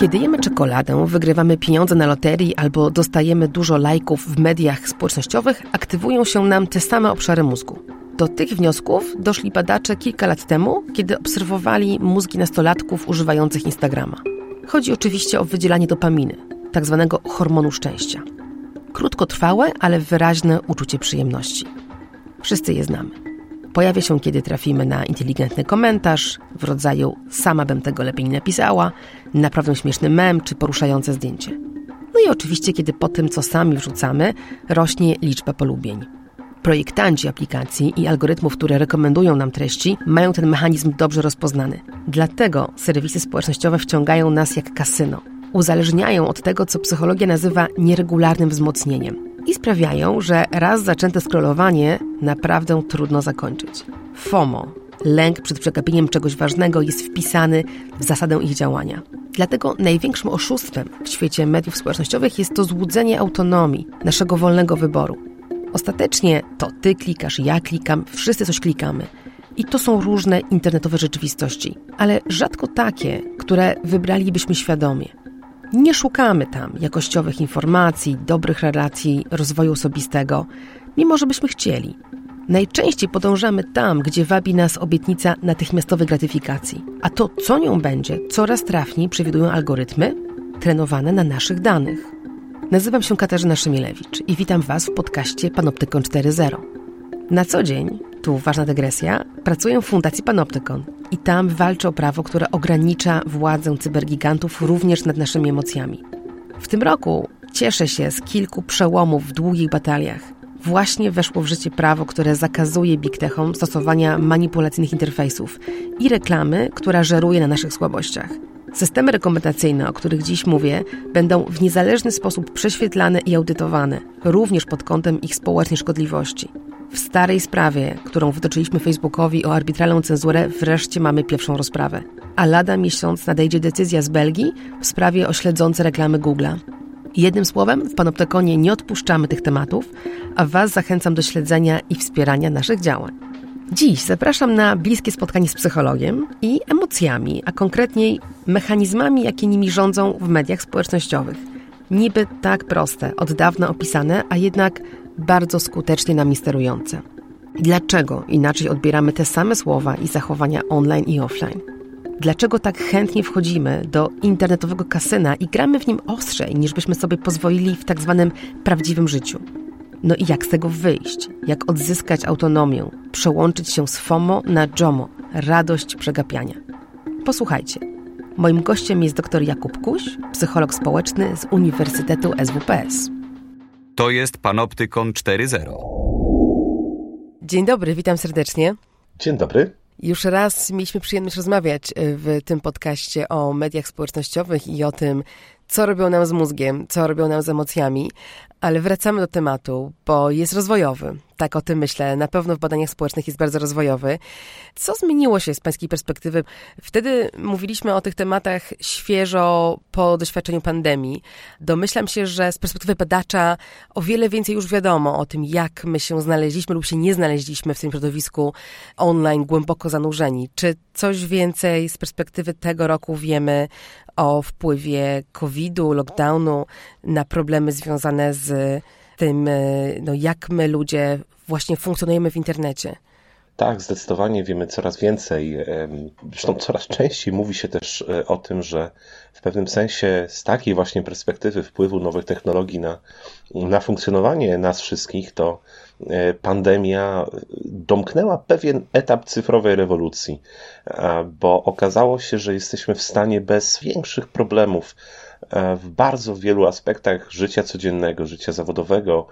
Kiedy jemy czekoladę, wygrywamy pieniądze na loterii albo dostajemy dużo lajków w mediach społecznościowych, aktywują się nam te same obszary mózgu. Do tych wniosków doszli badacze kilka lat temu, kiedy obserwowali mózgi nastolatków używających Instagrama. Chodzi oczywiście o wydzielanie dopaminy, tak zwanego hormonu szczęścia. Krótkotrwałe, ale wyraźne uczucie przyjemności. Wszyscy je znamy. Pojawia się, kiedy trafimy na inteligentny komentarz w rodzaju sama bym tego lepiej nie napisała, naprawdę śmieszny mem czy poruszające zdjęcie. No i oczywiście, kiedy po tym, co sami wrzucamy, rośnie liczba polubień. Projektanci aplikacji i algorytmów, które rekomendują nam treści, mają ten mechanizm dobrze rozpoznany. Dlatego serwisy społecznościowe wciągają nas jak kasyno. Uzależniają od tego, co psychologia nazywa nieregularnym wzmocnieniem i sprawiają, że raz zaczęte scrollowanie naprawdę trudno zakończyć. FOMO, lęk przed przegapieniem czegoś ważnego, jest wpisany w zasadę ich działania. Dlatego największym oszustwem w świecie mediów społecznościowych jest to złudzenie autonomii, naszego wolnego wyboru. Ostatecznie to ty klikasz, ja klikam, wszyscy coś klikamy. I to są różne internetowe rzeczywistości, ale rzadko takie, które wybralibyśmy świadomie. Nie szukamy tam jakościowych informacji, dobrych relacji, rozwoju osobistego, mimo że byśmy chcieli. Najczęściej podążamy tam, gdzie wabi nas obietnica natychmiastowej gratyfikacji, a to, co nią będzie, coraz trafniej przewidują algorytmy trenowane na naszych danych. Nazywam się Katarzyna Szymielewicz i witam Was w podcaście Panoptykon 4.0. Na co dzień, tu ważna dygresja, pracuję w Fundacji Panoptykon i tam walczę o prawo, które ogranicza władzę cybergigantów również nad naszymi emocjami. W tym roku cieszę się z kilku przełomów w długich bataliach. Właśnie weszło w życie prawo, które zakazuje big techom stosowania manipulacyjnych interfejsów i reklamy, która żeruje na naszych słabościach. Systemy rekomendacyjne, o których dziś mówię, będą w niezależny sposób prześwietlane i audytowane, również pod kątem ich społecznej szkodliwości. W starej sprawie, którą wytoczyliśmy Facebookowi o arbitralną cenzurę, wreszcie mamy pierwszą rozprawę. A lada miesiąc nadejdzie decyzja z Belgii w sprawie o śledzące reklamy Google'a. Jednym słowem, w Panoptykonie nie odpuszczamy tych tematów, a Was zachęcam do śledzenia i wspierania naszych działań. Dziś zapraszam na bliskie spotkanie z psychologiem i emocjami, a konkretniej mechanizmami, jakie nimi rządzą w mediach społecznościowych. Niby tak proste, od dawna opisane, a jednak bardzo skutecznie nami sterujące. Dlaczego inaczej odbieramy te same słowa i zachowania online i offline? Dlaczego tak chętnie wchodzimy do internetowego kasyna i gramy w nim ostrzej, niż byśmy sobie pozwolili w tak zwanym prawdziwym życiu? No i jak z tego wyjść? Jak odzyskać autonomię? Przełączyć się z FOMO na JOMO, radość przegapiania. Posłuchajcie. Moim gościem jest dr Jakub Kuś, psycholog społeczny z Uniwersytetu SWPS. To jest Panoptykon 4.0. Dzień dobry, witam serdecznie. Dzień dobry. Już raz mieliśmy przyjemność rozmawiać y, w tym podcaście o mediach społecznościowych i o tym, co robią nam z mózgiem, co robią nam z emocjami, ale wracamy do tematu, bo jest rozwojowy. Tak o tym myślę. Na pewno w badaniach społecznych jest bardzo rozwojowy. Co zmieniło się z pańskiej perspektywy? Wtedy mówiliśmy o tych tematach świeżo po doświadczeniu pandemii. Domyślam się, że z perspektywy badacza o wiele więcej już wiadomo o tym, jak my się znaleźliśmy lub się nie znaleźliśmy w tym środowisku online głęboko zanurzeni. Czy coś więcej z perspektywy tego roku wiemy o wpływie COVID-u, lockdownu na problemy związane z tym, e, no, jak my ludzie właśnie funkcjonujemy w internecie. Tak, zdecydowanie wiemy coraz więcej. Zresztą coraz częściej mówi się też e, o tym, że w pewnym sensie z takiej właśnie perspektywy wpływu nowych technologii na, na funkcjonowanie nas wszystkich, to e, pandemia domknęła pewien etap cyfrowej rewolucji, bo okazało się, że jesteśmy w stanie bez większych problemów w bardzo wielu aspektach życia codziennego, życia zawodowego,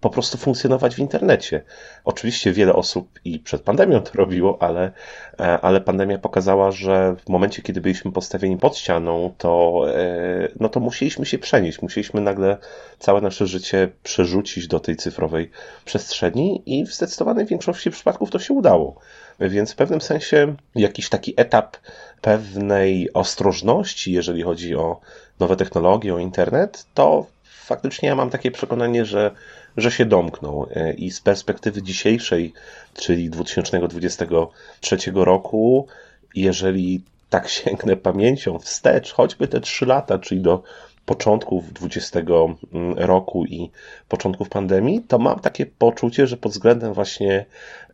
po prostu funkcjonować w internecie. Oczywiście wiele osób i przed pandemią to robiło, ale, e, ale pandemia pokazała, że w momencie, kiedy byliśmy postawieni pod ścianą, to, e, no to musieliśmy się przenieść, musieliśmy nagle całe nasze życie przerzucić do tej cyfrowej przestrzeni i w zdecydowanej większości przypadków to się udało. Więc w pewnym sensie jakiś taki etap pewnej ostrożności, jeżeli chodzi o nowe technologie, o internet, to faktycznie ja mam takie przekonanie, że, że się domknął. I z perspektywy dzisiejszej, czyli 2023 roku, jeżeli tak sięgnę pamięcią wstecz, choćby te trzy lata, czyli do początków 20 mm, roku i początków pandemii, to mam takie poczucie, że pod względem właśnie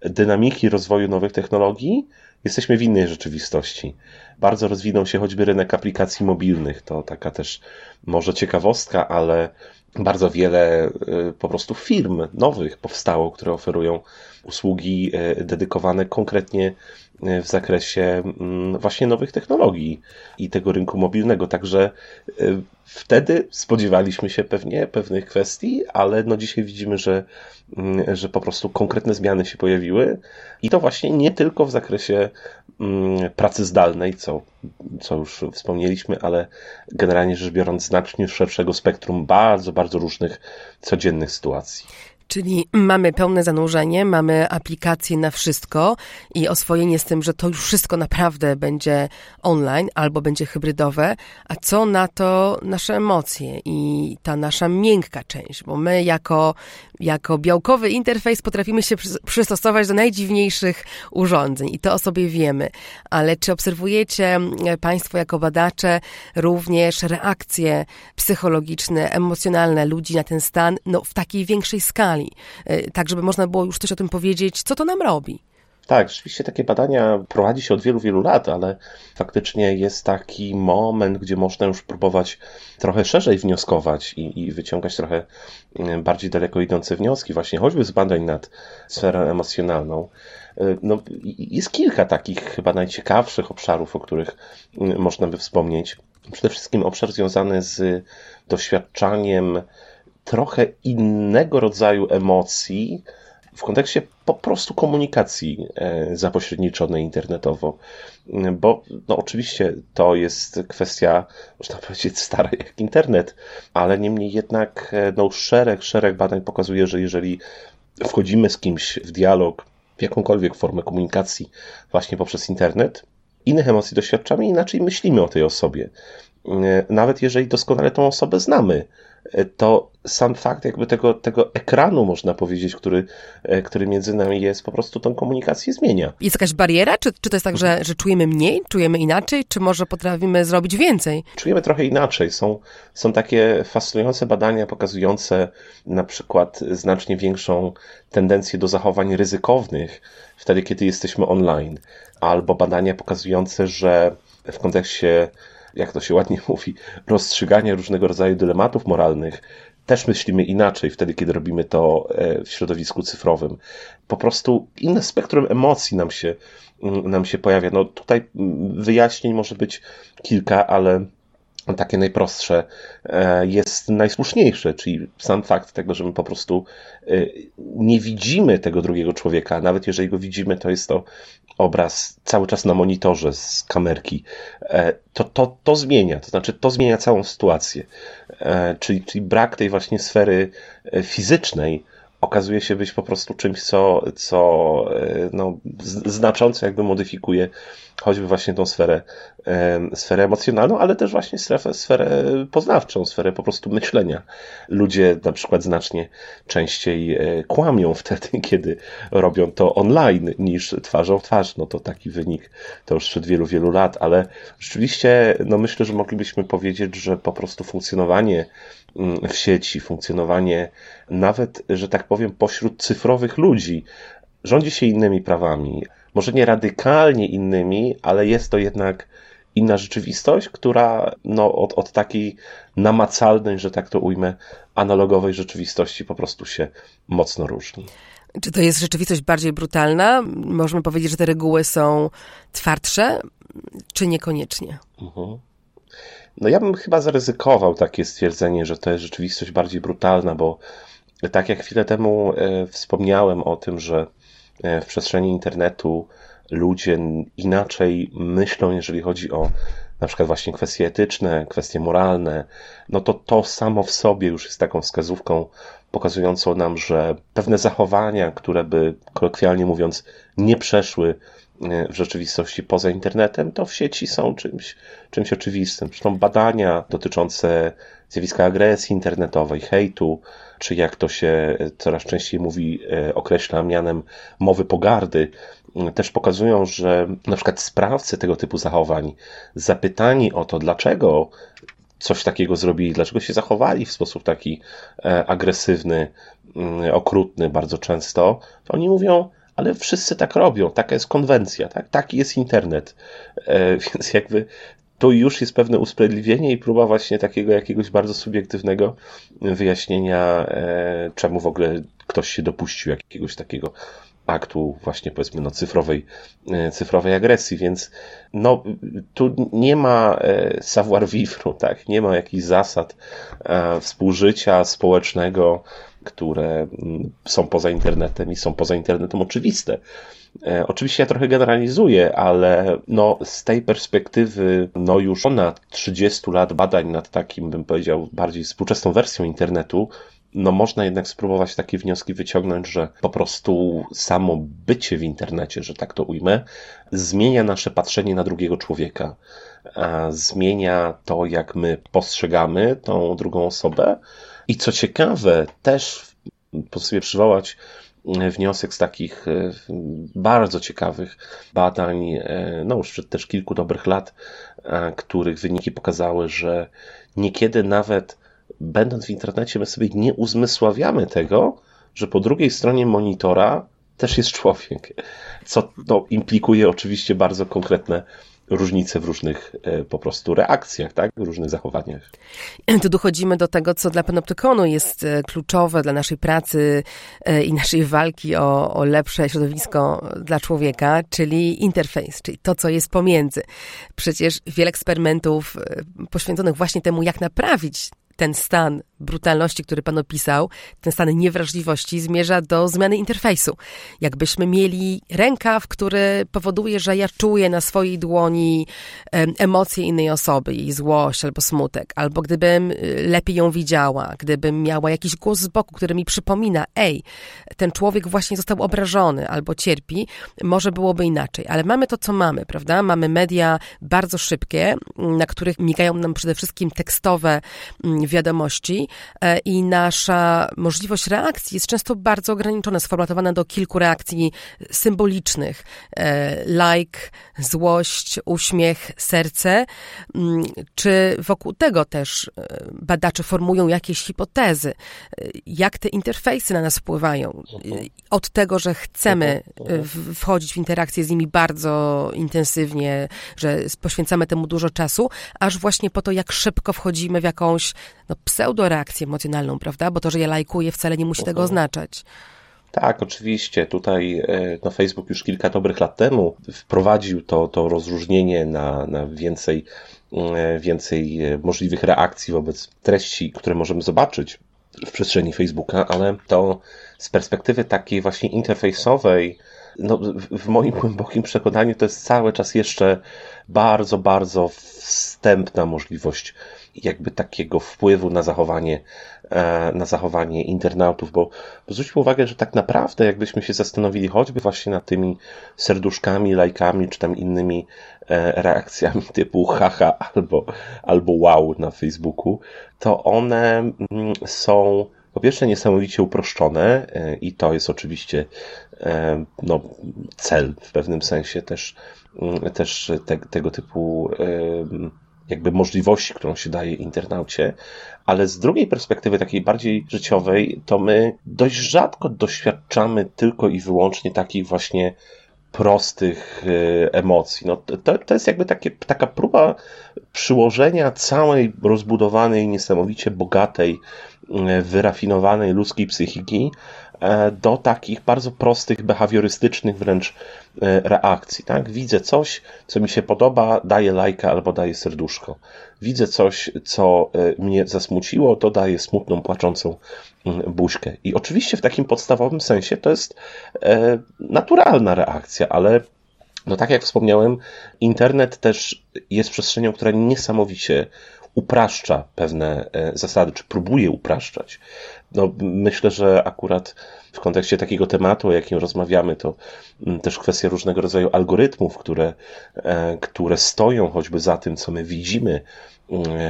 dynamiki rozwoju nowych technologii jesteśmy w innej rzeczywistości. Bardzo rozwinął się choćby rynek aplikacji mobilnych. To taka też może ciekawostka, ale bardzo wiele y, po prostu firm nowych powstało, które oferują usługi y, dedykowane konkretnie w zakresie mm, właśnie nowych technologii i tego rynku mobilnego. Także wtedy spodziewaliśmy się pewnie pewnych kwestii, ale no dzisiaj widzimy, że, mm, że po prostu konkretne zmiany się pojawiły i to właśnie nie tylko w zakresie mm, pracy zdalnej, co, co już wspomnieliśmy, ale generalnie rzecz biorąc znacznie szerszego spektrum bardzo, bardzo różnych codziennych sytuacji. Czyli mamy pełne zanurzenie, mamy aplikacje na wszystko i oswojenie z tym, że to już wszystko naprawdę będzie online albo będzie hybrydowe, a co na to nasze emocje i ta nasza miękka część, bo my jako, jako białkowy interfejs potrafimy się przystosować do najdziwniejszych urządzeń i to o sobie wiemy, ale czy obserwujecie Państwo jako badacze również reakcje psychologiczne, emocjonalne ludzi na ten stan? No, w takiej większej skali? E, tak żeby można było już coś o tym powiedzieć, co to nam robi. Tak, rzeczywiście takie badania prowadzi się od wielu, wielu lat, ale faktycznie jest taki moment, gdzie można już próbować trochę szerzej wnioskować i, i wyciągać trochę mm, bardziej daleko idące wnioski, właśnie choćby z badań nad sferą emocjonalną. E, no, jest kilka takich chyba najciekawszych obszarów, o których mm, można by wspomnieć. Przede wszystkim obszar związany z doświadczaniem trochę innego rodzaju emocji w kontekście po prostu komunikacji e, zapośredniczonej internetowo. Bo no, oczywiście to jest kwestia, można powiedzieć, stara jak internet, ale niemniej jednak e, no, szereg, szereg badań pokazuje, że jeżeli wchodzimy z kimś w dialog, w jakąkolwiek formę komunikacji właśnie poprzez internet, innych emocji doświadczamy, inaczej myślimy o tej osobie. E, nawet jeżeli doskonale tą osobę znamy, to sam fakt jakby tego, tego ekranu, można powiedzieć, który, e, który między nami jest, po prostu tą komunikację zmienia. Jest jakaś bariera? Czy, czy to jest tak, że, że czujemy mniej, czujemy inaczej, czy może potrafimy zrobić więcej? Czujemy trochę inaczej. Są, są takie fascynujące badania pokazujące na przykład znacznie większą tendencję do zachowań ryzykownych wtedy, kiedy jesteśmy online, albo badania pokazujące, że w kontekście jak to się ładnie mówi, rozstrzygania różnego rodzaju dylematów moralnych, też myślimy inaczej wtedy, kiedy robimy to e, w środowisku cyfrowym. Po prostu inne spektrum emocji nam się, mm, nam się pojawia. No tutaj mm, wyjaśnień może być kilka, ale takie najprostsze e, jest najsłuszniejsze, czyli sam fakt tego, że my po prostu e, nie widzimy tego drugiego człowieka, nawet jeżeli go widzimy, to jest to obraz cały czas na monitorze z kamerki, e, to, to, to zmienia, to znaczy to zmienia całą sytuację. Czyli, czyli brak tej właśnie sfery fizycznej okazuje się być po prostu czymś, co, co no, znacząco jakby modyfikuje choćby właśnie tą sferę, sferę emocjonalną, ale też właśnie sferę, sferę poznawczą, sferę po prostu myślenia. Ludzie na przykład znacznie częściej e, kłamią wtedy, kiedy robią to online niż twarzą w twarz. No to taki wynik to już sprzed wielu, wielu lat, ale rzeczywiście no myślę, że moglibyśmy powiedzieć, że po prostu funkcjonowanie w sieci, funkcjonowanie nawet, że tak powiem, pośród cyfrowych ludzi rządzi się innymi prawami może nie radykalnie innymi, ale jest to jednak inna rzeczywistość, która no, od, od takiej namacalnej, że tak to ujmę, analogowej rzeczywistości po prostu się mocno różni. Czy to jest rzeczywistość bardziej brutalna? Możemy powiedzieć, że te reguły są twardsze, czy niekoniecznie? Mhm. No ja bym chyba zaryzykował takie stwierdzenie, że to jest rzeczywistość bardziej brutalna, bo tak jak chwilę temu e, wspomniałem o tym, że E, w przestrzeni internetu ludzie inaczej myślą, jeżeli chodzi o na przykład właśnie kwestie etyczne, kwestie moralne, no to to samo w sobie już jest taką wskazówką pokazującą nam, że pewne zachowania, które by kolokwialnie mówiąc nie przeszły w rzeczywistości poza internetem, to w sieci są czymś, czymś oczywistym. Zresztą badania dotyczące zjawiska agresji internetowej, hejtu, czy jak to się coraz częściej mówi, e, określa mianem mowy pogardy, też pokazują, że na przykład sprawcy tego typu zachowań, zapytani o to, dlaczego coś takiego zrobili, dlaczego się zachowali w sposób taki e, agresywny, okrutny bardzo często, to oni mówią, ale wszyscy tak robią, taka jest konwencja, tak? taki jest internet. E, więc jakby to już jest pewne usprawiedliwienie i próba właśnie takiego jakiegoś bardzo subiektywnego wyjaśnienia, e, czemu w ogóle ktoś się dopuścił jakiegoś takiego aktu właśnie powiedzmy no cyfrowej, e, cyfrowej agresji, więc no tu nie ma savoir vivre, tak, nie ma jakichś zasad współżycia społecznego, które mm, są poza internetem i są poza internetem oczywiste. Oczywiście ja trochę generalizuję, ale no, z tej perspektywy no, już ponad 30 lat badań nad takim, bym powiedział, bardziej współczesną wersją internetu, no można jednak spróbować takie wnioski wyciągnąć, że po prostu samo bycie w internecie, że tak to ujmę, zmienia nasze patrzenie na drugiego człowieka. Zmienia to, jak my postrzegamy tą drugą osobę. I co ciekawe, też sobie przywołać wniosek z takich e, bardzo ciekawych badań, e, no już przed też kilku dobrych lat, których wyniki pokazały, że niekiedy nawet będąc w internecie, my sobie nie uzmysławiamy tego, że po drugiej stronie monitora też jest człowiek. Co no, implikuje oczywiście bardzo konkretne różnice w różnych e, po prostu reakcjach, tak? w różnych zachowaniach. Tu dochodzimy do tego, co dla panoptykonu jest e, kluczowe dla naszej pracy e, i naszej walki o, o lepsze środowisko dla człowieka, czyli interfejs, czyli to, co jest pomiędzy. Przecież wiele eksperymentów poświęconych właśnie temu, jak naprawić ten stan brutalności, który pan opisał, ten stan niewrażliwości zmierza do zmiany interfejsu. Jakbyśmy mieli rękaw, który powoduje, że ja czuję na swojej dłoni emocje innej osoby, jej złość albo smutek, albo gdybym y, lepiej ją widziała, gdybym miała jakiś głos z boku, który mi przypomina, ej, ten człowiek właśnie został obrażony albo cierpi, może byłoby inaczej. Ale mamy to, co mamy, prawda? Mamy media bardzo szybkie, na których migają nam przede wszystkim tekstowe mm, wiadomości, E, i nasza możliwość reakcji jest często bardzo ograniczona, sformatowana do kilku reakcji symbolicznych. E, like, złość, uśmiech, serce. Mm, czy wokół tego też e, badacze formują jakieś hipotezy? Jak te interfejsy na nas wpływają? Od tego, że chcemy wchodzić w interakcję z nimi bardzo intensywnie, że poświęcamy temu dużo czasu, aż właśnie po to, jak szybko wchodzimy w jakąś no, pseudoreakcję emocjonalną, prawda? Bo to, że ja lajkuję, wcale nie musi tego mhm. oznaczać. Tak, oczywiście. Tutaj e, no, Facebook już kilka dobrych lat temu wprowadził to, to rozróżnienie na, na więcej, e, więcej e, możliwych reakcji wobec treści, które możemy zobaczyć w przestrzeni Facebooka, ale to z perspektywy takiej właśnie interfejsowej, no, w moim głębokim przekonaniu to jest cały czas jeszcze bardzo, bardzo wstępna możliwość jakby takiego wpływu na zachowanie, e, na zachowanie internautów, bo, zwróćmy uwagę, że tak naprawdę jakbyśmy się zastanowili choćby właśnie nad tymi serduszkami, lajkami, czy tam innymi e, reakcjami typu haha albo, albo wow na Facebooku, to one mm, są po pierwsze niesamowicie uproszczone e, i to jest oczywiście no, cel w pewnym sensie też, mm, też te, tego typu jakby możliwości, którą się daje internaucie, ale z drugiej perspektywy, takiej bardziej życiowej, to my dość rzadko doświadczamy tylko i wyłącznie takich właśnie prostych e, emocji. No, to, to jest jakby takie, taka próba przyłożenia całej rozbudowanej, niesamowicie bogatej, e, wyrafinowanej ludzkiej psychiki do takich bardzo prostych, behawiorystycznych wręcz e, reakcji. Tak? Widzę coś, co mi się podoba, daję lajka albo daję serduszko. Widzę coś, co e, mnie zasmuciło, to daję smutną, płaczącą mm, buźkę. I oczywiście w takim podstawowym sensie to jest naturalna reakcja, ale no tak jak wspomniałem, internet też jest przestrzenią, która niesamowicie upraszcza pewne zasady, czy próbuje upraszczać. No, myślę, że akurat w kontekście takiego tematu, o jakim rozmawiamy, to mm, też kwestia różnego rodzaju algorytmów, które, e, które stoją choćby za tym, co my widzimy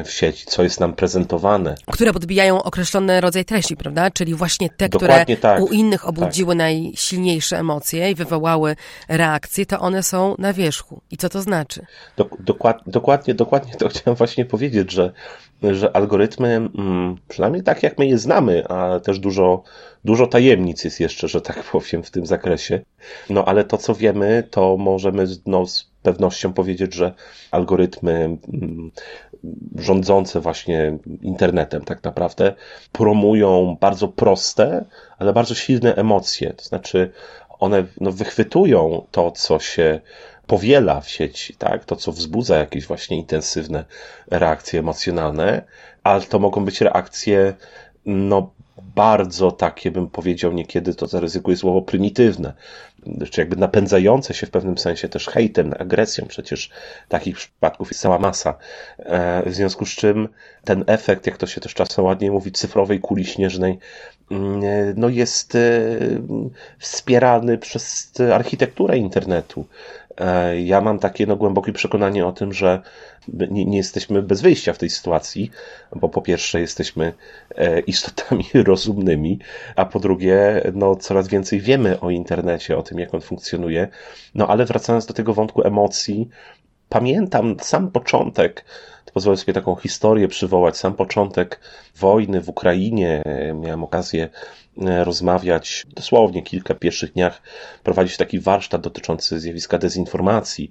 w sieci, co jest nam prezentowane. Które podbijają określony rodzaj treści, prawda? Czyli właśnie te, Dokładnie które tak. u innych obudziły tak. najsilniejsze emocje i wywołały reakcje, to one są na wierzchu. I co to znaczy? Dok dokładnie, dokładnie to chciałem właśnie powiedzieć, że że algorytmy, mm, przynajmniej tak jak my je znamy, a też dużo, dużo tajemnic jest jeszcze, że tak powiem, w tym zakresie. No ale to, co wiemy, to możemy no, z pewnością powiedzieć, że algorytmy mm, rządzące właśnie internetem tak naprawdę promują bardzo proste, ale bardzo silne emocje. To znaczy, one no, wychwytują to, co się powiela w sieci, tak? To, co wzbudza jakieś właśnie intensywne reakcje emocjonalne, ale to mogą być reakcje, no, bardzo takie, bym powiedział niekiedy, to zaryzykuję słowo prymitywne, czy jakby napędzające się w pewnym sensie też hejtem, agresją. Przecież takich przypadków jest cała masa. E, w związku z czym ten efekt, jak to się też czasem ładnie mówi, cyfrowej kuli śnieżnej, mm, no jest e, wspierany przez architekturę internetu. E, ja mam takie no, głębokie przekonanie o tym, że nie, nie, jesteśmy bez wyjścia w tej sytuacji, bo po pierwsze jesteśmy e, istotami rozumnymi, a po drugie no, coraz więcej wiemy o internecie, o tym jak on funkcjonuje. No ale wracając do tego wątku emocji, pamiętam sam początek, to pozwolę sobie taką historię przywołać, sam początek wojny w Ukrainie. Miałem okazję e, rozmawiać dosłownie kilka pierwszych dniach, prowadzić taki warsztat dotyczący zjawiska dezinformacji.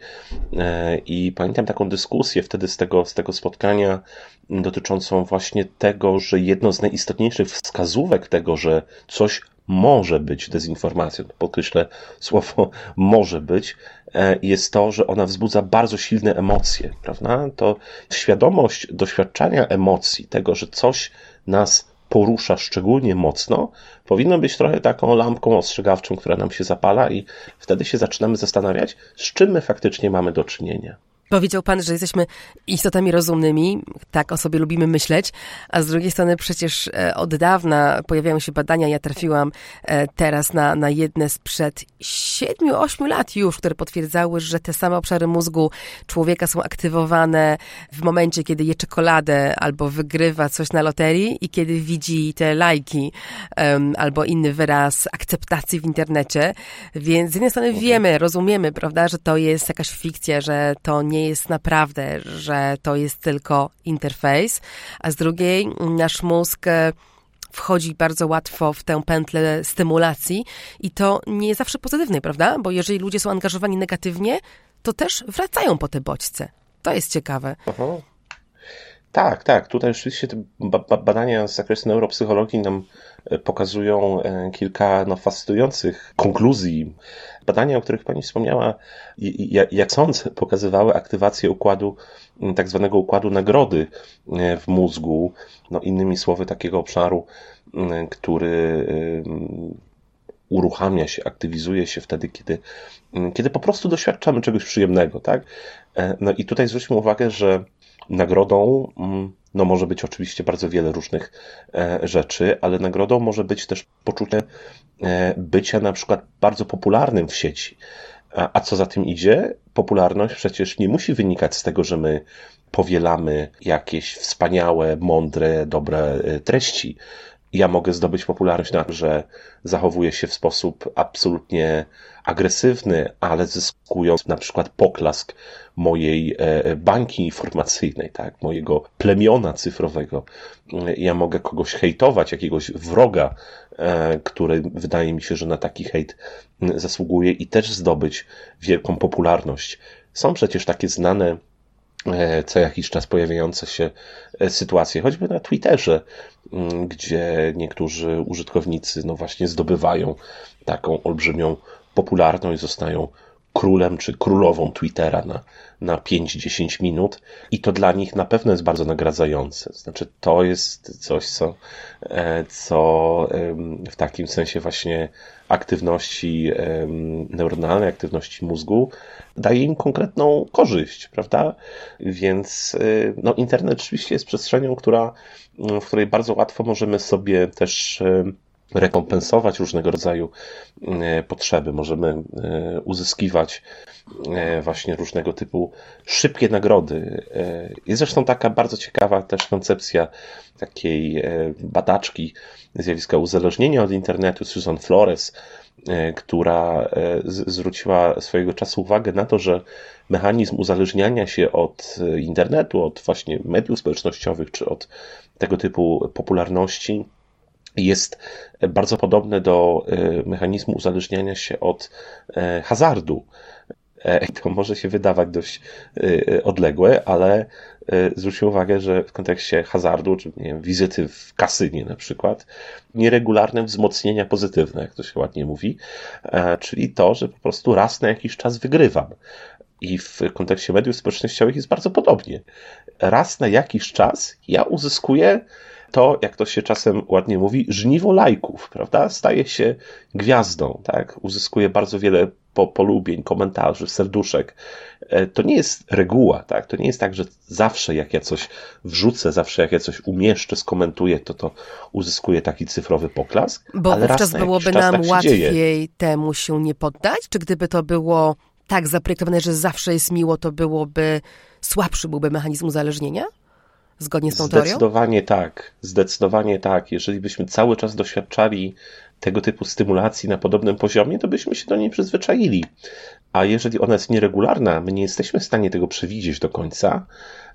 E, I pamiętam taką dyskusję wtedy z tego, z tego spotkania dotyczącą właśnie tego, że jedno z najistotniejszych wskazówek tego, że coś może być dezinformacją, podkreślę słowo może być, e, jest to, że ona wzbudza bardzo silne emocje, prawda? To świadomość doświadczania emocji, tego, że coś nas porusza szczególnie mocno, powinno być trochę taką lampką ostrzegawczą, która nam się zapala i wtedy się zaczynamy zastanawiać, z czym my faktycznie mamy do czynienia. Powiedział pan, że jesteśmy istotami rozumnymi, tak o sobie lubimy myśleć, a z drugiej strony przecież e, od dawna pojawiają się badania, ja trafiłam e, teraz na, na jedne sprzed 7-8 lat już, które potwierdzały, że te same obszary mózgu człowieka są aktywowane w momencie, kiedy je czekoladę albo wygrywa coś na loterii i kiedy widzi te lajki um, albo inny wyraz akceptacji w internecie. Więc z jednej strony mhm. wiemy, rozumiemy, prawda, że to jest jakaś fikcja, że to nie jest naprawdę, że to jest tylko interfejs, a z drugiej nasz mózg e, wchodzi bardzo łatwo w tę pętlę stymulacji i to nie zawsze pozytywnej, prawda? Bo jeżeli ludzie są angażowani negatywnie, to też wracają po te bodźce. To jest ciekawe. Aha. Tak, tak. Tutaj rzeczywiście te badania z zakresu neuropsychologii nam e, pokazują e, kilka no, fascynujących konkluzji. Badania, o których Pani wspomniała, jak sądzę, pokazywały aktywację układu, tak zwanego układu nagrody e, w mózgu, no innymi słowy takiego obszaru, który uruchamia się, aktywizuje się wtedy, kiedy, kiedy po prostu doświadczamy czegoś przyjemnego, tak? No i tutaj zwróćmy uwagę, że nagrodą no może być oczywiście bardzo wiele różnych e, rzeczy, ale nagrodą może być też poczucie e, bycia na przykład bardzo popularnym w sieci. A, a co za tym idzie? Popularność przecież nie musi wynikać z tego, że my powielamy jakieś wspaniałe, mądre, dobre e, treści. Ja mogę zdobyć popularność na że zachowuję się w sposób absolutnie agresywny, ale zyskując na przykład poklask mojej e, bańki informacyjnej, tak, mojego plemiona cyfrowego. Ja mogę kogoś hejtować, jakiegoś wroga, e, który wydaje mi się, że na taki hejt zasługuje i też zdobyć wielką popularność. Są przecież takie znane e, co jakiś czas pojawiające się sytuacje, choćby na Twitterze, gdzie niektórzy użytkownicy no właśnie zdobywają taką olbrzymią popularność, zostają królem czy królową Twittera na, na 5-10 minut i to dla nich na pewno jest bardzo nagradzające. Znaczy, to jest coś, co, e, co w takim sensie właśnie aktywności neuronalnej, aktywności mózgu daje im konkretną korzyść, prawda? Więc e, no, internet oczywiście jest przestrzenią, która, w której bardzo łatwo możemy sobie też rekompensować różnego rodzaju e, potrzeby, możemy uzyskiwać właśnie różnego typu szybkie nagrody. Jest zresztą taka bardzo ciekawa też koncepcja takiej badaczki zjawiska uzależnienia od internetu, Susan Flores, która zwróciła swojego czasu uwagę na to, że mechanizm uzależniania się od internetu, od właśnie mediów społecznościowych czy od tego typu popularności jest bardzo podobny do e, mechanizmu uzależniania się od e, hazardu. E, to może się wydawać dość odległe, ale zwróćmy uwagę, że w kontekście hazardu, czy nie wiem, wizyty w kasynie na przykład, nieregularne wzmocnienia pozytywne, jak to się ładnie mówi, czyli to, że po prostu raz na jakiś czas wygrywam. I w kontekście mediów społecznościowych jest bardzo podobnie. Raz na jakiś czas ja uzyskuję to, jak to się czasem ładnie mówi, żniwo lajków, prawda? Staje się gwiazdą, tak? Uzyskuje bardzo wiele po, polubień, komentarzy, serduszek. E, to nie jest reguła, tak? To nie jest tak, że zawsze jak ja coś wrzucę, zawsze jak ja coś umieszczę, skomentuję, to to uzyskuje taki cyfrowy poklask. Bo ale wówczas byłoby nam tak łatwiej temu się nie poddać? Czy gdyby to było tak zaprojektowane, że zawsze jest miło, to byłoby słabszy byłby mechanizm uzależnienia? Zgodnie z tą teorią? Zdecydowanie tak. Zdecydowanie tak. Jeżeli byśmy cały czas doświadczali tego typu stymulacji na podobnym poziomie, to byśmy się do niej przyzwyczaili. A jeżeli ona jest nieregularna, my nie jesteśmy w stanie tego przewidzieć do końca,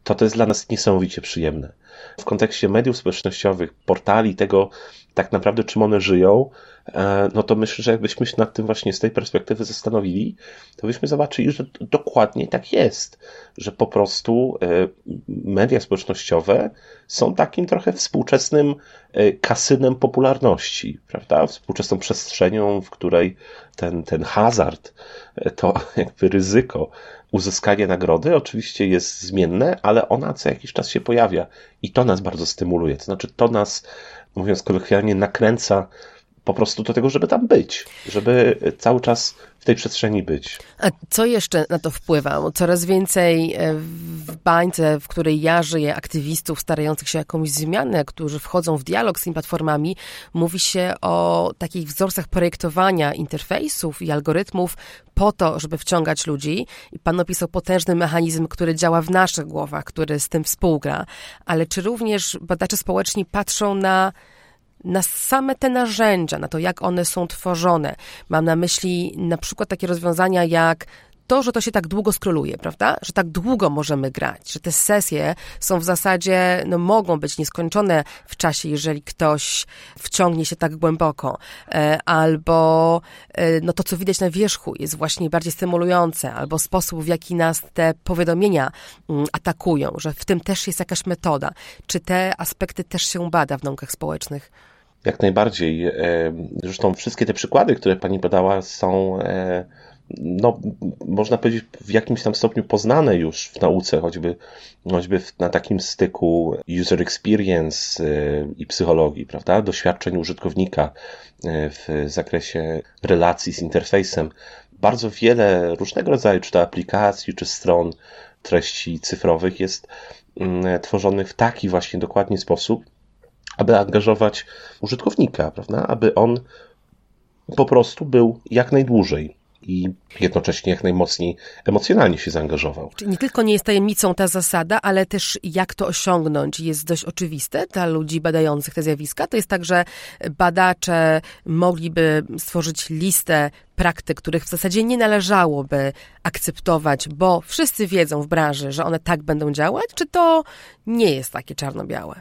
to to jest dla nas niesamowicie przyjemne. W kontekście mediów społecznościowych, portali, tego tak naprawdę czym one żyją, E, no to myślę, że jakbyśmy się nad tym właśnie z tej perspektywy zastanowili, to byśmy zobaczyli, że dokładnie tak jest, że po prostu e, media społecznościowe są takim trochę współczesnym e, kasynem popularności, prawda? Współczesną przestrzenią, w której ten, ten hazard, to jakby ryzyko uzyskania nagrody oczywiście jest zmienne, ale ona co jakiś czas się pojawia i to nas bardzo stymuluje. To znaczy, to nas, mówiąc kolokwialnie, nakręca po prostu do tego, żeby tam być, żeby cały czas w tej przestrzeni być. A co jeszcze na to wpływa? Coraz więcej e, w bańce, w której ja żyję, aktywistów starających się o jakąś zmianę, którzy wchodzą w dialog z tymi platformami, mówi się o takich wzorcach projektowania interfejsów i algorytmów po to, żeby wciągać ludzi. I pan opisał potężny mechanizm, który działa w naszych głowach, który z tym współgra. Ale czy również badacze społeczni patrzą na na same te narzędzia, na to, jak one są tworzone. Mam na myśli na przykład takie rozwiązania jak to, że to się tak długo skroluje, prawda? Że tak długo możemy grać, że te sesje są w zasadzie, no mogą być nieskończone w czasie, jeżeli ktoś wciągnie się tak głęboko. E, albo e, no to, co widać na wierzchu jest właśnie bardziej stymulujące, albo sposób, w jaki nas te powiadomienia mm, atakują, że w tym też jest jakaś metoda. Czy te aspekty też się bada w naukach społecznych? Jak najbardziej. E, zresztą wszystkie te przykłady, które pani podała, są no, można powiedzieć, w jakimś tam stopniu poznane już w nauce, choćby, choćby na takim styku user experience y, i psychologii, prawda? Doświadczeń użytkownika y, w zakresie relacji z interfejsem. Bardzo wiele różnego rodzaju, czy to aplikacji, czy stron treści cyfrowych jest mm, tworzonych w taki właśnie dokładnie sposób, aby angażować użytkownika, prawda? Aby on po prostu był jak najdłużej i jednocześnie jak najmocniej emocjonalnie się zaangażował. Czyli nie tylko nie jest tajemnicą ta zasada, ale też jak to osiągnąć jest dość oczywiste dla ludzi badających te zjawiska. To jest tak, że badacze mogliby stworzyć listę praktyk, których w zasadzie nie należałoby akceptować, bo wszyscy wiedzą w branży, że one tak będą działać, czy to nie jest takie czarno-białe?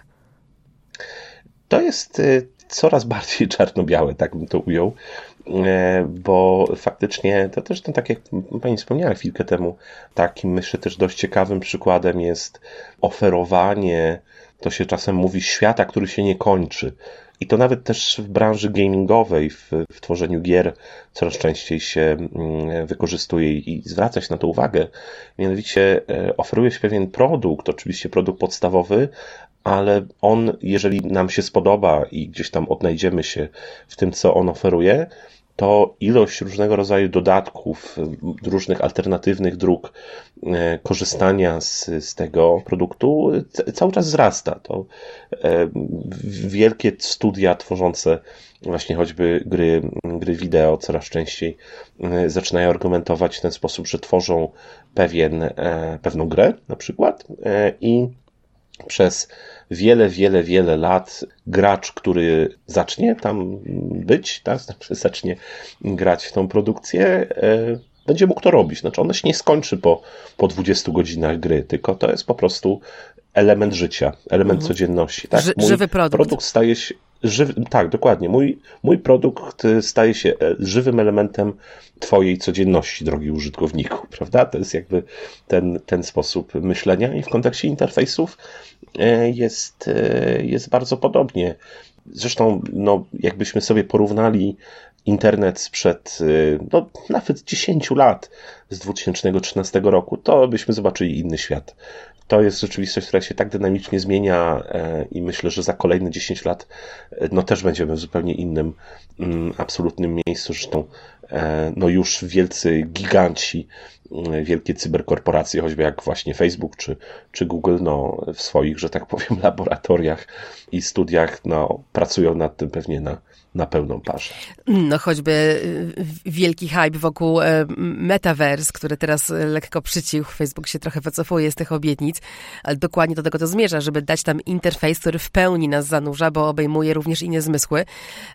To jest y, coraz bardziej czarno-białe, tak bym to ujął. E, bo faktycznie to też, no, tak jak Pani wspomniała chwilkę temu, takim myślę też dość ciekawym przykładem jest oferowanie, to się czasem mówi, świata, który się nie kończy. I to nawet też w branży gamingowej, w, w tworzeniu gier coraz częściej się mm, wykorzystuje i zwraca się na to uwagę. Mianowicie e, oferuje się pewien produkt, oczywiście produkt podstawowy, ale on, jeżeli nam się spodoba i gdzieś tam odnajdziemy się w tym, co on oferuje, to ilość różnego rodzaju dodatków, różnych alternatywnych dróg e, korzystania z, z tego produktu cały czas wzrasta. To e, wielkie studia tworzące właśnie choćby gry, gry wideo coraz częściej e, zaczynają argumentować w ten sposób, że tworzą pewien, pewną grę na przykład i przez wiele, wiele, wiele lat gracz, który zacznie tam być, tak, znaczy zacznie grać w tą produkcję, e, będzie mógł to robić. Znaczy ona się nie skończy po, po 20 godzinach gry, tylko to jest po prostu element życia, element mhm. codzienności. Tak? Mój żywy produkt. produkt staje się, Żywy, tak, dokładnie. Mój, mój produkt staje się e, żywym elementem Twojej codzienności, drogi użytkowniku, prawda? To jest jakby ten, ten sposób myślenia i w kontekście interfejsów e, jest, e, jest bardzo podobnie. Zresztą, no, jakbyśmy sobie porównali internet sprzed no, nawet 10 lat z 2013 roku, to byśmy zobaczyli inny świat to jest rzeczywistość, która się tak dynamicznie zmienia e, i myślę, że za kolejne 10 lat e, no też będziemy w zupełnie innym, mm, absolutnym miejscu. Zresztą e, no już wielcy giganci, wielkie cyberkorporacje, choćby jak właśnie Facebook czy, czy Google, no w swoich, że tak powiem, laboratoriach i studiach no, pracują nad tym pewnie na, na pełną parze. No choćby y, wielki hype wokół e, Metaverse, który teraz lekko przycichł, Facebook się trochę wycofuje z tych obietnic, ale dokładnie do tego to zmierza, żeby dać tam interfejs, który w pełni nas zanurza, bo obejmuje również inne zmysły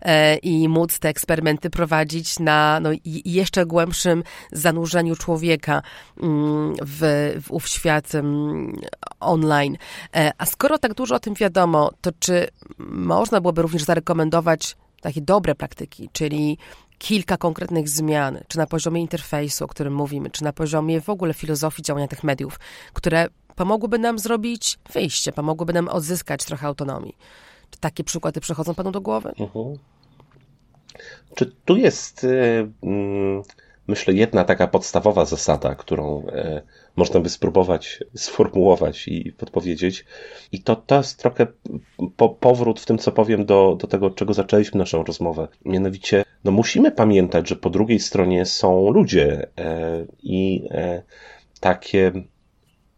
e, i móc te eksperymenty prowadzić na no, jeszcze głębszym zanurzeniu człowieka mm, w, w ów świat mm, online. E, a skoro tak dużo o tym wiadomo, to czy można byłoby również zarekomendować takie dobre praktyki, czyli kilka konkretnych zmian, czy na poziomie interfejsu, o którym mówimy, czy na poziomie w ogóle filozofii działania tych mediów, które pomogłyby nam zrobić wyjście, pomogłyby nam odzyskać trochę autonomii. Czy takie przykłady przychodzą panu do głowy? Mhm. Czy tu jest, y, mm, myślę, jedna taka podstawowa zasada, którą e, można by spróbować sformułować i podpowiedzieć. I to, to jest trochę po, powrót w tym, co powiem do, do tego, czego zaczęliśmy naszą rozmowę. Mianowicie, no musimy pamiętać, że po drugiej stronie są ludzie e, i e, takie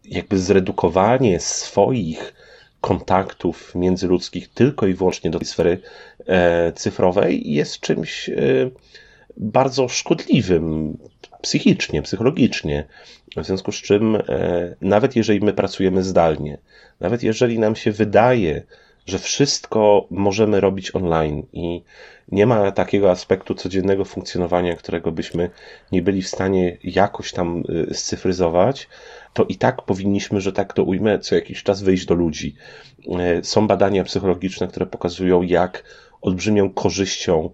jakby zredukowanie swoich kontaktów międzyludzkich tylko i wyłącznie do tej sfery cyfrowej jest czymś bardzo szkodliwym psychicznie, psychologicznie. W związku z czym, e, nawet jeżeli my pracujemy zdalnie, nawet jeżeli nam się wydaje, że wszystko możemy robić online i nie ma takiego aspektu codziennego funkcjonowania, którego byśmy nie byli w stanie jakoś tam e, scyfryzować, to i tak powinniśmy, że tak to ujmę, co jakiś czas wyjść do ludzi. E, są badania psychologiczne, które pokazują, jak olbrzymią korzyścią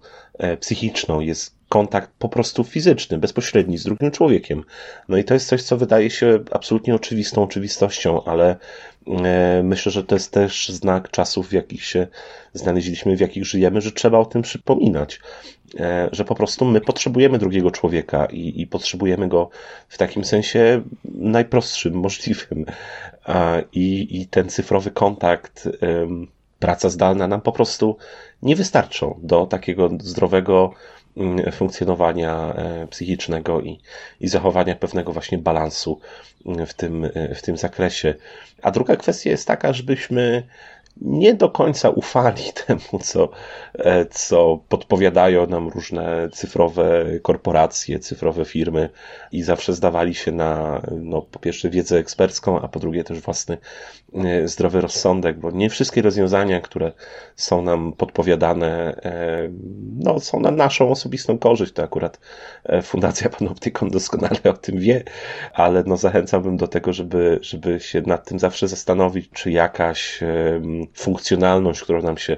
psychiczną jest kontakt po prostu fizyczny, bezpośredni z drugim człowiekiem. No i to jest coś, co wydaje się absolutnie oczywistą oczywistością, ale e, myślę, że to jest też znak czasów, w jakich się znaleźliśmy, w jakich żyjemy, że trzeba o tym przypominać. E, że po prostu my potrzebujemy drugiego człowieka i, i potrzebujemy go w takim sensie najprostszym możliwym. I, i ten cyfrowy kontakt, praca zdalna nam po prostu nie wystarczą do takiego zdrowego funkcjonowania e, psychicznego i, i zachowania pewnego właśnie balansu mm, w tym, e, w tym zakresie. A druga kwestia jest taka, żebyśmy nie do końca ufali temu, co, e, co podpowiadają nam różne cyfrowe korporacje, cyfrowe firmy i zawsze zdawali się na, no, po pierwsze, wiedzę ekspercką, a po drugie też własny e, zdrowy rozsądek, bo nie wszystkie rozwiązania, które są nam podpowiadane, e, no, są na naszą osobistą korzyść. To akurat Fundacja Panoptykon doskonale o tym wie, ale no, zachęcałbym do tego, żeby, żeby się nad tym zawsze zastanowić, czy jakaś funkcjonalność, którą nam się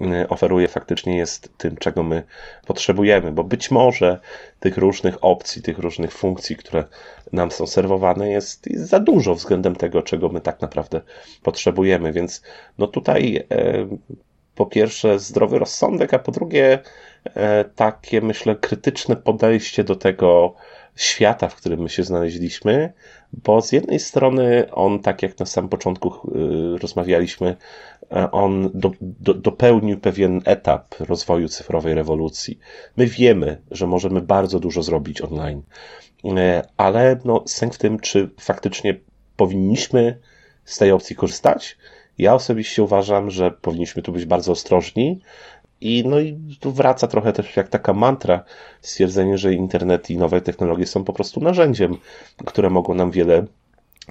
y, oferuje, faktycznie jest tym, czego my potrzebujemy, bo być może tych różnych opcji, tych różnych funkcji, które nam są serwowane, jest, jest za dużo względem tego, czego my tak naprawdę potrzebujemy, więc no tutaj e, po pierwsze zdrowy rozsądek, a po drugie e, takie, myślę, krytyczne podejście do tego świata, w którym my się znaleźliśmy, bo z jednej strony on, tak jak na samym początku e, rozmawialiśmy, e, on do, do, dopełnił pewien etap rozwoju cyfrowej rewolucji. My wiemy, że możemy bardzo dużo zrobić online, ale no, sęk w tym, czy faktycznie powinniśmy z tej opcji korzystać, ja osobiście uważam, że powinniśmy tu być bardzo ostrożni. I, no i tu wraca trochę też jak taka mantra stwierdzenie, że internet i nowe technologie są po prostu narzędziem, które mogą nam wiele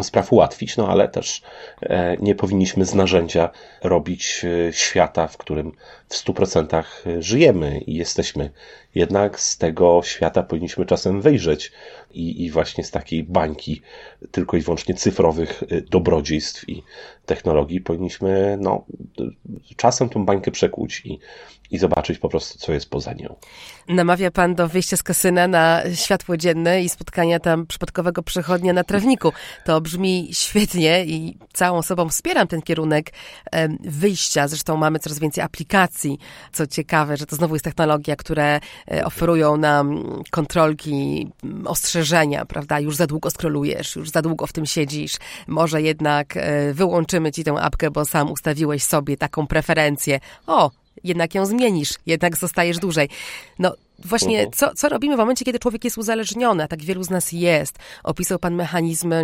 spraw ułatwić, no ale też e, nie powinniśmy z narzędzia robić e, świata, w którym w 100% żyjemy i jesteśmy. Jednak z tego świata powinniśmy czasem wyjrzeć i, i właśnie z takiej bańki tylko i wyłącznie cyfrowych e, dobrodziejstw i technologii powinniśmy no, czasem tą bańkę przekłuć i, i zobaczyć po prostu, co jest poza nią. Namawia pan do wyjścia z kasyna na światło dzienne i spotkania tam przypadkowego przechodnia na trawniku. To brzmi świetnie i całą sobą wspieram ten kierunek wyjścia. Zresztą mamy coraz więcej aplikacji. Co ciekawe, że to znowu jest technologia, które e, oferują nam kontrolki, ostrzeżenia, prawda? Już za długo skrolujesz, już za długo w tym siedzisz. Może jednak e, wyłączymy ci tę apkę, bo sam ustawiłeś sobie taką preferencję. O, jednak ją zmienisz, jednak zostajesz dłużej. No, Właśnie mhm. co, co robimy w momencie, kiedy człowiek jest uzależniony, a tak wielu z nas jest. Opisał pan mechanizm e,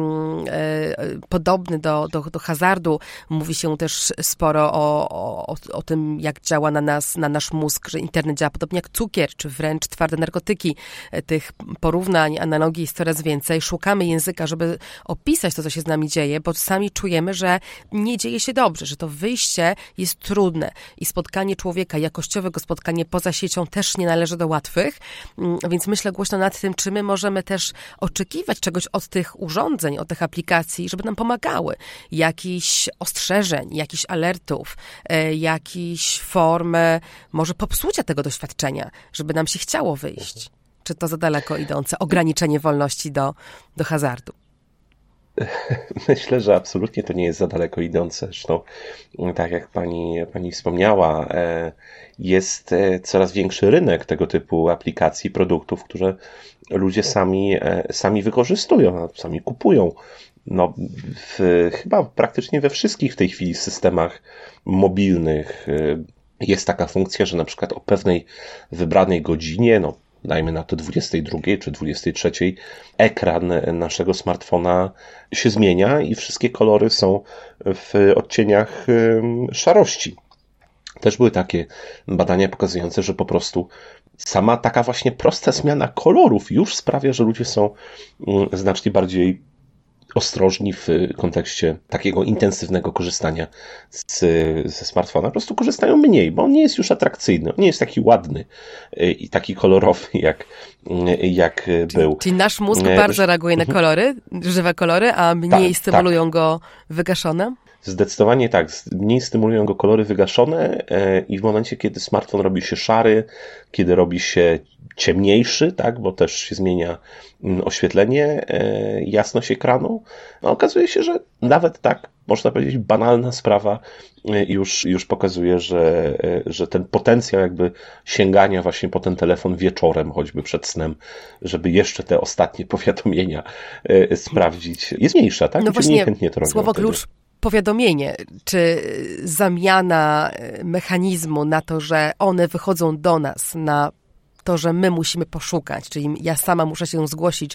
podobny do, do, do hazardu. Mówi się też sporo o, o, o tym, jak działa na nas, na nasz mózg, że internet działa podobnie jak cukier, czy wręcz twarde narkotyki. E, tych porównań, analogii jest coraz więcej. Szukamy języka, żeby opisać to, co się z nami dzieje, bo sami czujemy, że nie dzieje się dobrze, że to wyjście jest trudne i spotkanie człowieka, jakościowego spotkanie poza siecią też nie należy do łatwych łatwych, mm, więc myślę głośno nad tym, czy my możemy też oczekiwać czegoś od tych urządzeń, od tych aplikacji, żeby nam pomagały. Jakichś ostrzeżeń, jakichś alertów, e, jakiejś formy może popsucia tego doświadczenia, żeby nam się chciało wyjść. Czy to za daleko idące ograniczenie wolności do, do hazardu? Myślę, że absolutnie to nie jest za daleko idące. Zresztą, tak jak pani, pani wspomniała, e, jest e, coraz większy rynek tego typu aplikacji, produktów, które ludzie sami, e, sami wykorzystują, sami kupują. No, w, chyba praktycznie we wszystkich w tej chwili systemach mobilnych jest taka funkcja, że na przykład o pewnej wybranej godzinie, no dajmy na to 22 czy 23, ekran naszego smartfona się zmienia i wszystkie kolory są w odcieniach szarości. Też były takie badania pokazujące, że po prostu sama taka właśnie prosta zmiana kolorów już sprawia, że ludzie są znacznie bardziej ostrożni w kontekście takiego intensywnego korzystania z, ze smartfona. Po prostu korzystają mniej, bo on nie jest już atrakcyjny, on nie jest taki ładny y, i taki kolorowy, jak, jak czyli, był. Czyli nasz mózg bardzo reaguje na mhm. kolory, żywe kolory, a mniej tak, stymulują tak. go wygaszone? Zdecydowanie tak. Mniej stymulują go kolory wygaszone e, i w momencie, kiedy smartfon robi się szary, kiedy robi się ciemniejszy, tak, bo też się zmienia mm, oświetlenie, e, jasność ekranu, no okazuje się, że nawet tak, można powiedzieć, banalna sprawa e, już, już pokazuje, że, że ten potencjał jakby sięgania właśnie po ten telefon wieczorem, choćby przed snem, żeby jeszcze te ostatnie powiadomienia sprawdzić, jest mniejsza, tak? No właśnie, słowo klucz powiadomienie, czy zamiana e, mechanizmu na to, że one wychodzą do nas na to, że my musimy poszukać, czyli ja sama muszę się zgłosić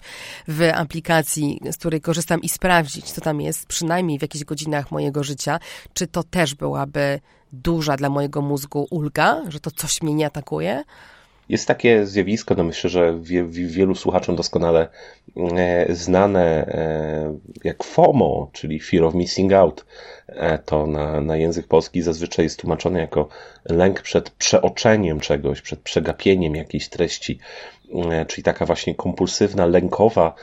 w aplikacji, z której korzystam i sprawdzić, co tam jest, przynajmniej w jakichś godzinach mojego życia, czy to też byłaby duża dla mojego mózgu ulga, że to coś mnie nie atakuje? Jest takie zjawisko, no myślę, że wie, wielu słuchaczom doskonale e, znane e, jak FOMO, czyli Fear of Missing Out. E, to na, na język polski zazwyczaj jest tłumaczone jako lęk przed przeoczeniem czegoś, przed przegapieniem jakiejś treści, czyli taka właśnie kompulsywna, lękowa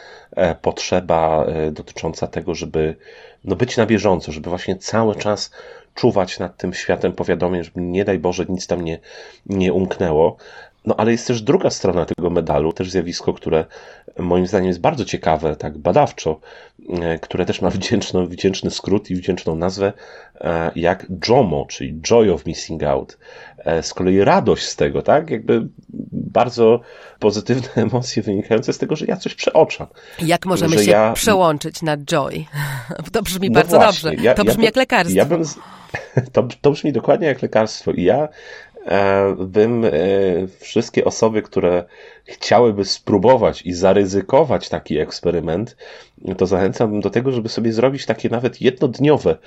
potrzeba dotycząca tego, żeby no być na bieżąco, żeby właśnie cały czas czuwać nad tym światem powiadomień, żeby nie daj Boże nic tam nie, nie umknęło. No ale jest też druga strona tego medalu, też zjawisko, które moim zdaniem jest bardzo ciekawe, tak badawczo, e, które też ma wdzięczny, wdzięczny skrót i wdzięczną nazwę, e, jak JOMO, czyli Joy of Missing Out. E, z kolei radość z tego, tak? Jakby bardzo pozytywne emocje wynikające z tego, że ja coś przeoczam. Jak możemy się ja... przełączyć na joy? To brzmi no bardzo właśnie. dobrze. Ja, to brzmi ja, jak lekarstwo. Ja bym, to, to brzmi dokładnie jak lekarstwo. I ja bym e, wszystkie osoby, które chciałyby spróbować i zaryzykować taki eksperyment, to zachęcam do tego, żeby sobie zrobić takie nawet jednodniowe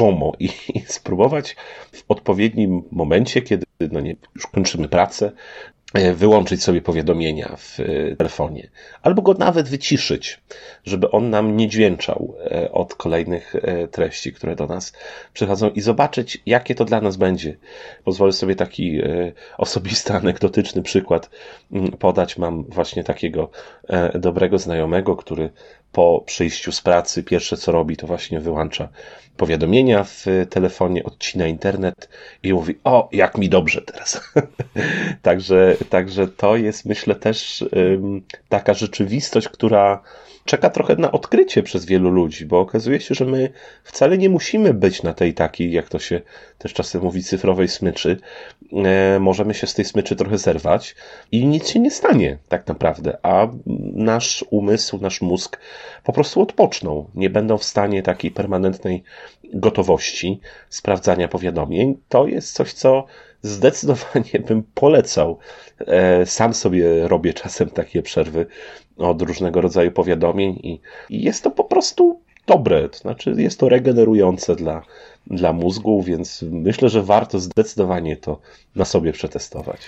JOMO i, spróbować w odpowiednim momencie, kiedy no nie, już kończymy pracę, E, wyłączyć sobie powiadomienia w e, telefonie, albo go nawet wyciszyć, żeby on nam nie dźwięczał e, od kolejnych treści, które do nas przychodzą i zobaczyć, jakie to dla nas będzie. Pozwolę sobie taki osobisty, anegdotyczny przykład mm, podać. Mam właśnie takiego dobrego znajomego, który po przyjściu z pracy pierwsze co robi, to właśnie wyłącza powiadomienia w telefonie, odcina internet i mówi, o, jak mi dobrze teraz. także, także to jest myślę też taka rzeczywistość, która czeka trochę na odkrycie przez wielu ludzi, bo okazuje się, że my wcale nie musimy być na tej takiej, jak to się też czasem mówi, cyfrowej smyczy. E, możemy się z tej smyczy trochę zerwać i nic się nie stanie tak naprawdę, a nasz umysł, nasz mózg po prostu odpoczną. Nie będą w stanie takiej permanentnej gotowości sprawdzania powiadomień. To jest coś, co zdecydowanie bym polecał. E, sam sobie robię czasem takie przerwy od różnego rodzaju powiadomień i, i jest to po prostu dobre, to znaczy jest to regenerujące dla, dla mózgu, więc myślę, że warto zdecydowanie to na sobie przetestować.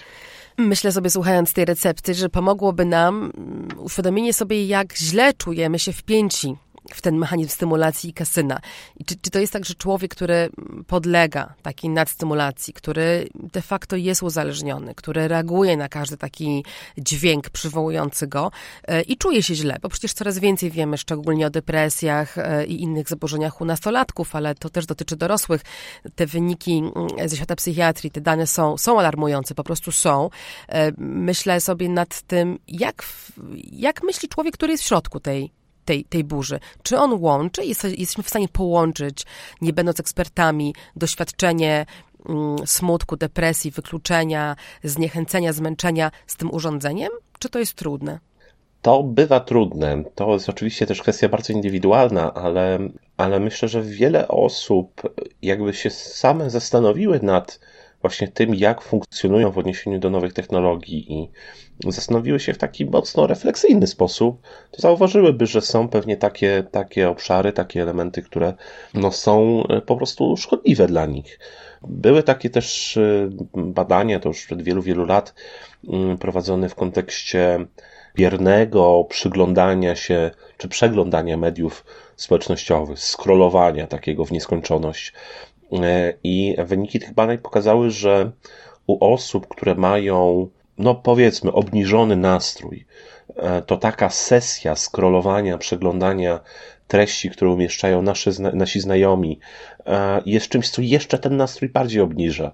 Myślę sobie, słuchając tej recepty, że pomogłoby nam uświadomienie sobie, jak źle czujemy się wpięci w ten mechanizm stymulacji kasyna. I czy, czy to jest tak, że człowiek, który podlega takiej nadstymulacji, który de facto jest uzależniony, który reaguje na każdy taki dźwięk przywołujący go e, i czuje się źle, bo przecież coraz więcej wiemy, szczególnie o depresjach e, i innych zaburzeniach u nastolatków, ale to też dotyczy dorosłych. Te wyniki mm, ze świata psychiatrii, te dane są, są alarmujące, po prostu są. E, myślę sobie nad tym, jak, jak myśli człowiek, który jest w środku tej tej, tej burzy. Czy on łączy? Jest, jesteśmy w stanie połączyć, nie będąc ekspertami, doświadczenie mm, smutku, depresji, wykluczenia, zniechęcenia, zmęczenia z tym urządzeniem? Czy to jest trudne? To bywa trudne. To jest oczywiście też kwestia bardzo indywidualna, ale, ale myślę, że wiele osób jakby się same zastanowiły nad właśnie tym, jak funkcjonują w odniesieniu do nowych technologii i zastanowiły się w taki mocno refleksyjny sposób, to zauważyłyby, że są pewnie takie, takie obszary, takie elementy, które no, są e, po prostu szkodliwe dla nich. Były takie też e, badania, to już przed wielu, wielu lat, mm, prowadzone w kontekście biernego przyglądania się, czy przeglądania mediów społecznościowych, scrollowania takiego w nieskończoność. E, I wyniki tych badań pokazały, że u osób, które mają, no powiedzmy, obniżony nastrój, e, to taka sesja scrollowania, przeglądania treści, które umieszczają nasze, nasi znajomi, e, jest czymś, co jeszcze ten nastrój bardziej obniża.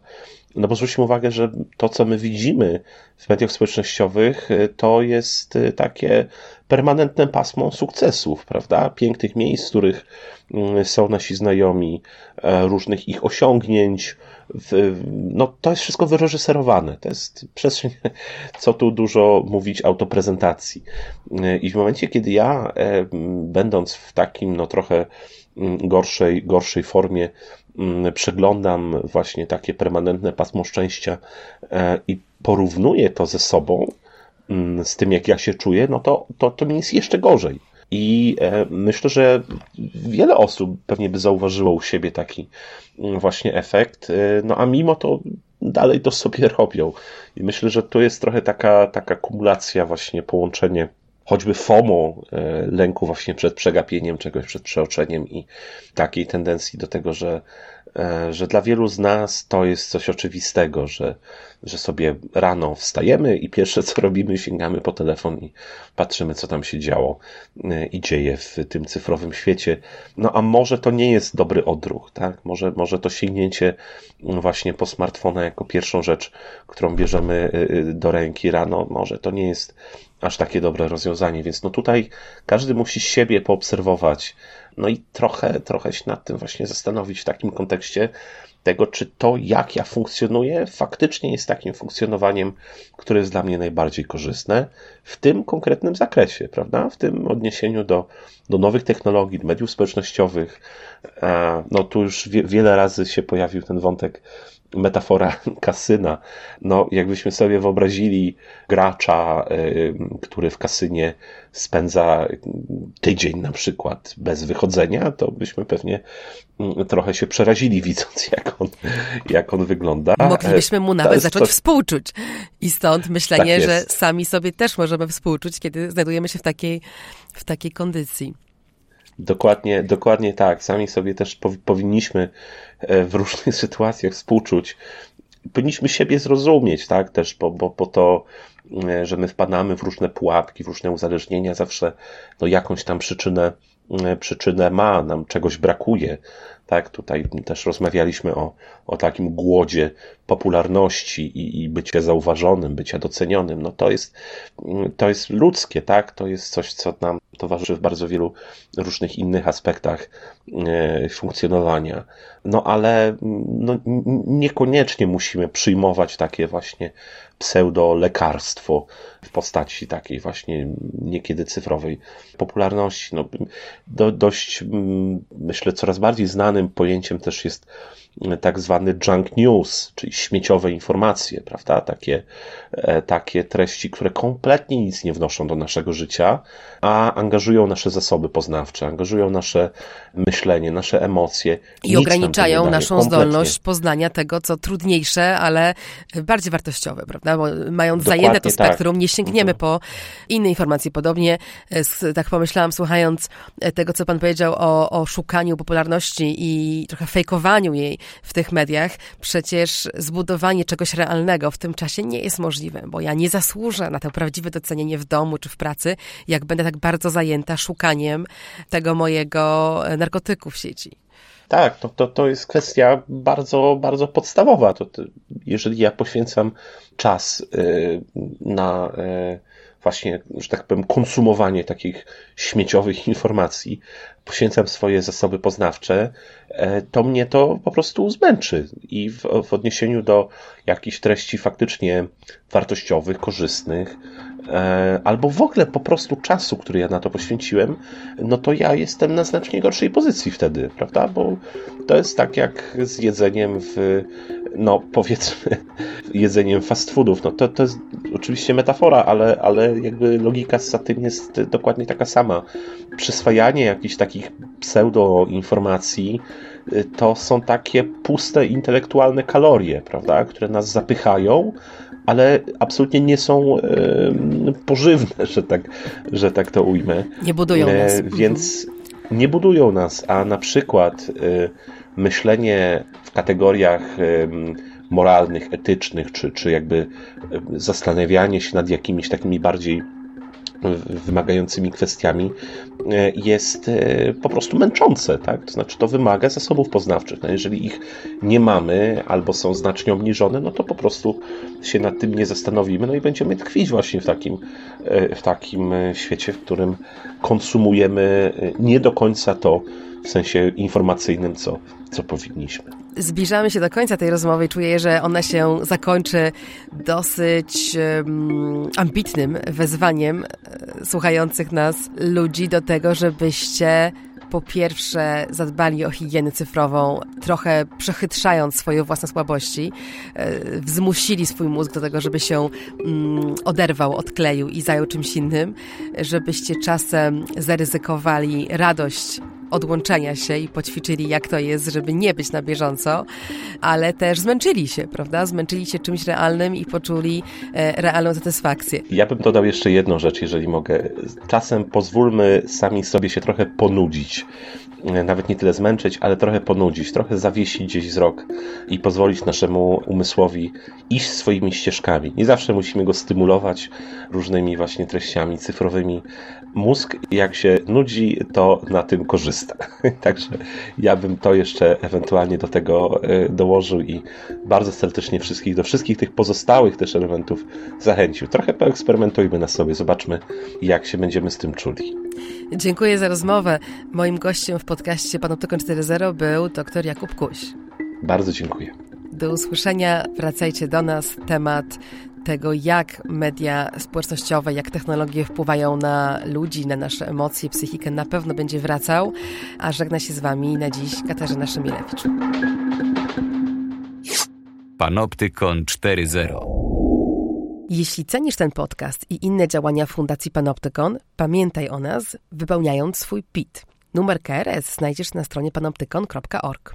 No bo zwróćmy uwagę, że to, co my widzimy w mediach społecznościowych, to jest takie permanentne pasmo sukcesów, prawda? Pięknych miejsc, w których mm, są nasi znajomi, e, różnych ich osiągnięć. No, to jest wszystko wyreżyserowane. To jest przestrzeń, co tu dużo mówić, autoprezentacji. I w momencie, kiedy ja, e, będąc w takim, no trochę gorszej, gorszej formie, przeglądam właśnie takie permanentne pasmo szczęścia i porównuję to ze sobą, Mm, z tym, jak ja się czuję, no to, to, to mi jest jeszcze gorzej. I e, myślę, że wiele osób pewnie by zauważyło u siebie taki mm, właśnie efekt, e, no a mimo to dalej to sobie robią. I myślę, że to jest trochę taka, taka kumulacja, właśnie połączenie choćby FOMO, e, lęku właśnie przed przegapieniem czegoś, przed przeoczeniem i takiej tendencji do tego, że e, że dla wielu z nas to jest coś oczywistego, że, że sobie rano wstajemy i pierwsze co robimy, sięgamy po telefon i patrzymy, co tam się działo e, i dzieje w tym cyfrowym świecie. No a może to nie jest dobry odruch, tak? Może, może to sięgnięcie właśnie po smartfona jako pierwszą rzecz, którą bierzemy do ręki rano, może to nie jest aż takie dobre rozwiązanie, więc no tutaj każdy musi siebie poobserwować, no i trochę, trochę się nad tym właśnie zastanowić w takim kontekście tego, czy to, jak ja funkcjonuję, faktycznie jest takim funkcjonowaniem, które jest dla mnie najbardziej korzystne w tym konkretnym zakresie, prawda? W tym odniesieniu do, do nowych technologii, mediów społecznościowych. No tu już wie, wiele razy się pojawił ten wątek metafora kasyna. No, jakbyśmy sobie wyobrazili gracza, który w kasynie spędza tydzień na przykład bez wychodzenia, to byśmy pewnie mm, trochę się przerazili widząc, jak on, jak on wygląda. Moglibyśmy mu nawet zacząć to... współczuć. I stąd myślenie, tak że sami sobie też możemy współczuć, kiedy znajdujemy się w takiej, w takiej kondycji. Dokładnie, dokładnie tak. Sami sobie też powinniśmy w różnych sytuacjach współczuć. Powinniśmy siebie zrozumieć, tak, też, bo, bo, bo to, e, że my wpadamy w różne pułapki, w różne uzależnienia, zawsze no, jakąś tam przyczynę, e, przyczynę ma, nam czegoś brakuje. Tak, tutaj też rozmawialiśmy o, o takim głodzie popularności i, i bycia zauważonym, bycia docenionym. No to jest, to jest ludzkie, tak? To jest coś, co nam towarzyszy w bardzo wielu różnych innych aspektach e, funkcjonowania. No ale no, niekoniecznie musimy przyjmować takie właśnie pseudo-lekarstwo w postaci takiej właśnie niekiedy cyfrowej popularności. No, do, dość, myślę, coraz bardziej znanym pojęciem też jest tak zwany junk news, czyli śmieciowe informacje, prawda? Takie, e, takie treści, które kompletnie nic nie wnoszą do naszego życia, a angażują nasze zasoby poznawcze, angażują nasze myślenie, nasze emocje. I ograniczają naszą kompletnie. zdolność poznania tego, co trudniejsze, ale bardziej wartościowe, prawda? Bo mając Dokładnie zajęte to spektrum, tak. nie sięgniemy mhm. po inne informacje. Podobnie, e, tak pomyślałam, słuchając e, tego, co pan powiedział o, o szukaniu popularności i trochę fejkowaniu jej w tych mediach, przecież zbudowanie czegoś realnego w tym czasie nie jest możliwe, bo ja nie zasłużę na to prawdziwe docenienie w domu czy w pracy, jak będę tak bardzo zajęta szukaniem tego mojego narkotyku w sieci. Tak, to, to, to jest kwestia bardzo, bardzo podstawowa. To, to jeżeli ja poświęcam czas y, na y, właśnie, że tak powiem, konsumowanie takich śmieciowych informacji, poświęcam swoje zasoby poznawcze, e, to mnie to po prostu zmęczy. I w, w odniesieniu do jakichś treści faktycznie wartościowych, korzystnych, e, albo w ogóle po prostu czasu, który ja na to poświęciłem, no to ja jestem na znacznie gorszej pozycji wtedy, prawda? Bo to jest tak jak z jedzeniem w, no powiedzmy, jedzeniem fast foodów. No to, to jest oczywiście metafora, ale, ale jakby logika za tym jest dokładnie taka sama. Przyswajanie jakichś takich pseudo-informacji y, to są takie puste intelektualne kalorie, prawda, które nas zapychają, ale absolutnie nie są pożywne, że tak, że tak to ujmę. Nie budują e, nas. Więc nie budują nas, a na przykład y, myślenie w kategoriach moralnych, etycznych, czy, czy jakby zastanawianie się nad jakimiś takimi bardziej wymagającymi kwestiami e, jest e, po prostu męczące, tak? To znaczy to wymaga zasobów poznawczych. No jeżeli ich nie mamy albo są znacznie obniżone, no to po prostu się nad tym nie zastanowimy, no i będziemy tkwić właśnie w takim, e, w takim świecie, w którym konsumujemy nie do końca to w sensie informacyjnym, co, co powinniśmy. Zbliżamy się do końca tej rozmowy i czuję, że ona się zakończy dosyć um, ambitnym wezwaniem e, słuchających nas ludzi do tego, żebyście po pierwsze zadbali o higienę cyfrową, trochę przechytrzając swoje własne słabości, e, wzmusili swój mózg do tego, żeby się mm, oderwał, odkleił i zajął czymś innym, żebyście czasem zaryzykowali radość odłączenia się i poćwiczyli, jak to jest, żeby nie być na bieżąco, ale też zmęczyli się, prawda? Zmęczyli się czymś realnym i poczuli e, realną satysfakcję. Ja bym dodał jeszcze jedną rzecz, jeżeli mogę. Czasem pozwólmy sami sobie się trochę ponudzić nawet nie tyle zmęczyć, ale trochę ponudzić, trochę zawiesić gdzieś wzrok i pozwolić naszemu umysłowi iść swoimi ścieżkami. Nie zawsze musimy go stymulować różnymi właśnie treściami cyfrowymi. Mózg, jak się nudzi, to na tym korzysta. Także ja bym to jeszcze ewentualnie do tego e, dołożył i bardzo serdecznie wszystkich, do wszystkich tych pozostałych też elementów zachęcił. Trochę poeksperymentujmy na sobie, zobaczmy, jak się będziemy z tym czuli. Dziękuję za rozmowę. Moim gościem w podcaście Panoptykon 4.0 był dr Jakub Kuś. Bardzo dziękuję. Do usłyszenia. Wracajcie do nas. Temat tego, jak media społecznościowe, jak technologie wpływają na ludzi, na nasze emocje, psychikę, na pewno będzie wracał. A żegna się z Wami na dziś Katarzyna Szymilewicz. Panoptykon 4.0 Jeśli cenisz ten podcast i inne działania Fundacji Panoptykon, pamiętaj o nas, wypełniając swój PIT. Numer KRS znajdziesz na stronie panoptykon.org.